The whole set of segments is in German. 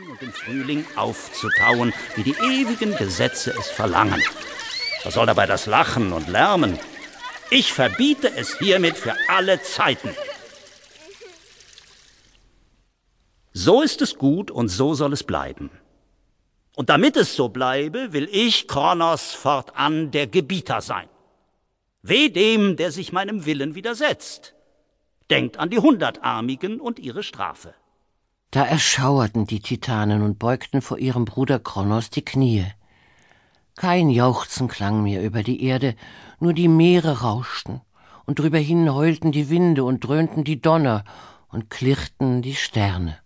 wachsen und im Frühling aufzutauen, wie die ewigen Gesetze es verlangen. Was soll dabei das Lachen und Lärmen? Ich verbiete es hiermit für alle Zeiten. So ist es gut und so soll es bleiben. Und damit es so bleibe, will ich, Kronos, fortan der Gebieter sein. Weh dem, der sich meinem Willen widersetzt. Denkt an die Hundertarmigen und ihre Strafe. Da erschauerten die Titanen und beugten vor ihrem Bruder Kronos die Knie. Kein Jauchzen klang mehr über die Erde, nur die Meere rauschten, und drüber hin heulten die Winde und dröhnten die Donner und klirrten die Sterne.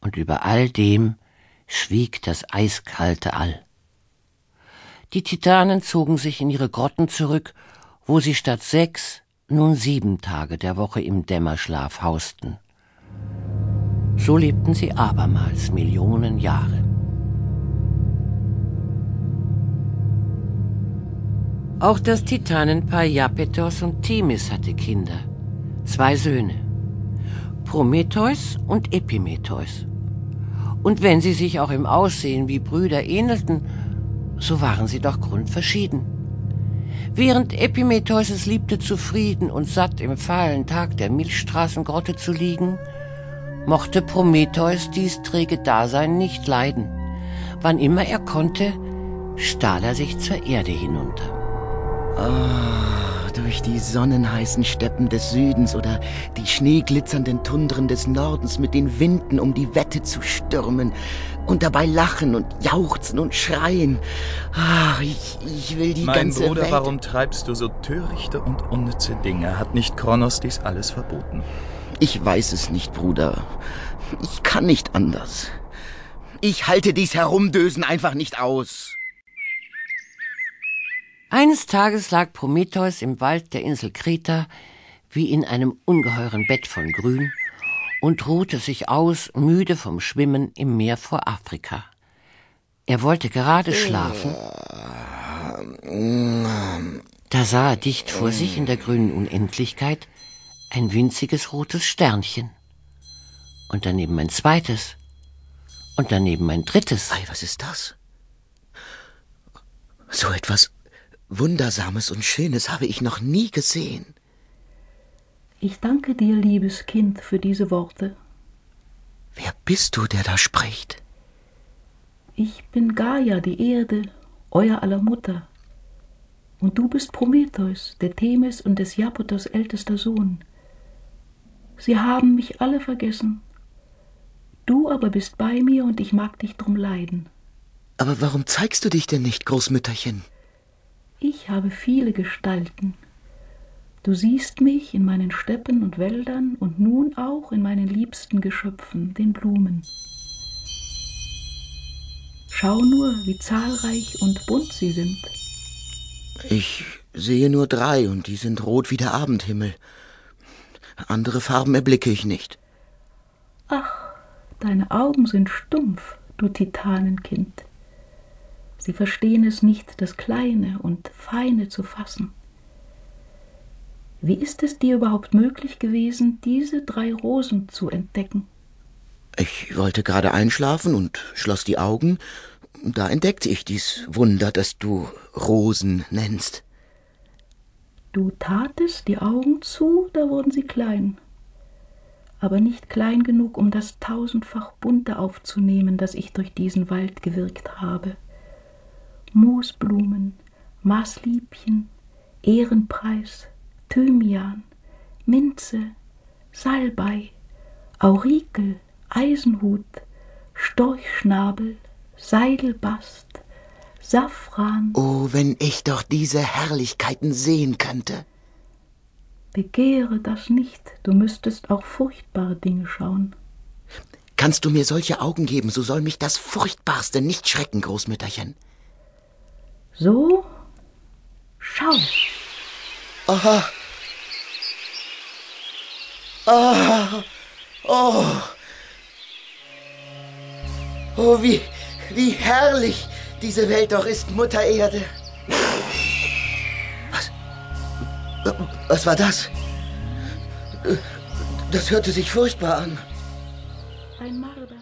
Und über all dem schwieg das eiskalte All. Die Titanen zogen sich in ihre Grotten zurück, wo sie statt sechs nun sieben Tage der Woche im Dämmerschlaf hausten. So lebten sie abermals Millionen Jahre. Auch das Titanenpaar Japetos und Themis hatte Kinder, zwei Söhne, Prometheus und Epimetheus. Und wenn sie sich auch im Aussehen wie Brüder ähnelten, so waren sie doch grundverschieden. Während Epimetheus es liebte, zufrieden und satt im fahlen Tag der Milchstraßengrotte zu liegen, mochte Prometheus dies träge Dasein nicht leiden. Wann immer er konnte, stahl er sich zur Erde hinunter. Oh, durch die sonnenheißen Steppen des Südens oder die schneeglitzernden Tundren des Nordens mit den Winden um die Wette zu stürmen und dabei lachen und jauchzen und schreien. Ach, ich, ich will die mein ganze Bruder, Welt... warum treibst du so törichte und unnütze Dinge? Hat nicht Kronos dies alles verboten? Ich weiß es nicht, Bruder. Ich kann nicht anders. Ich halte dies Herumdösen einfach nicht aus. Eines Tages lag Prometheus im Wald der Insel Kreta wie in einem ungeheuren Bett von Grün und ruhte sich aus, müde vom Schwimmen im Meer vor Afrika. Er wollte gerade schlafen. Da sah er dicht vor sich in der grünen Unendlichkeit ein winziges rotes Sternchen. Und daneben ein zweites. Und daneben ein drittes. Ei, was ist das? So etwas Wundersames und Schönes habe ich noch nie gesehen. Ich danke dir, liebes Kind, für diese Worte. Wer bist du, der da spricht? Ich bin Gaia, die Erde, euer aller Mutter. Und du bist Prometheus, der Themis und des Japotos ältester Sohn. Sie haben mich alle vergessen. Du aber bist bei mir und ich mag dich drum leiden. Aber warum zeigst du dich denn nicht, Großmütterchen? Ich habe viele Gestalten. Du siehst mich in meinen Steppen und Wäldern und nun auch in meinen liebsten Geschöpfen, den Blumen. Schau nur, wie zahlreich und bunt sie sind. Ich sehe nur drei und die sind rot wie der Abendhimmel. Andere Farben erblicke ich nicht. Ach, deine Augen sind stumpf, du Titanenkind. Sie verstehen es nicht, das Kleine und Feine zu fassen. Wie ist es dir überhaupt möglich gewesen, diese drei Rosen zu entdecken? Ich wollte gerade einschlafen und schloss die Augen. Da entdeckte ich dies Wunder, das du Rosen nennst. Du tatest die Augen zu, da wurden sie klein. Aber nicht klein genug, um das tausendfach bunte aufzunehmen, das ich durch diesen Wald gewirkt habe. Moosblumen, Maßliebchen, Ehrenpreis, Thymian, Minze, Salbei, Aurikel, Eisenhut, Storchschnabel, Seidelbast, Safran. Oh, wenn ich doch diese Herrlichkeiten sehen könnte. Begehre das nicht, du müsstest auch furchtbare Dinge schauen. Kannst du mir solche Augen geben, so soll mich das Furchtbarste nicht schrecken, Großmütterchen. So, schau. Aha. Ah. Oh. Oh, wie, wie herrlich diese Welt doch ist, Mutter Erde. Was? Was war das? Das hörte sich furchtbar an. Ein Marder.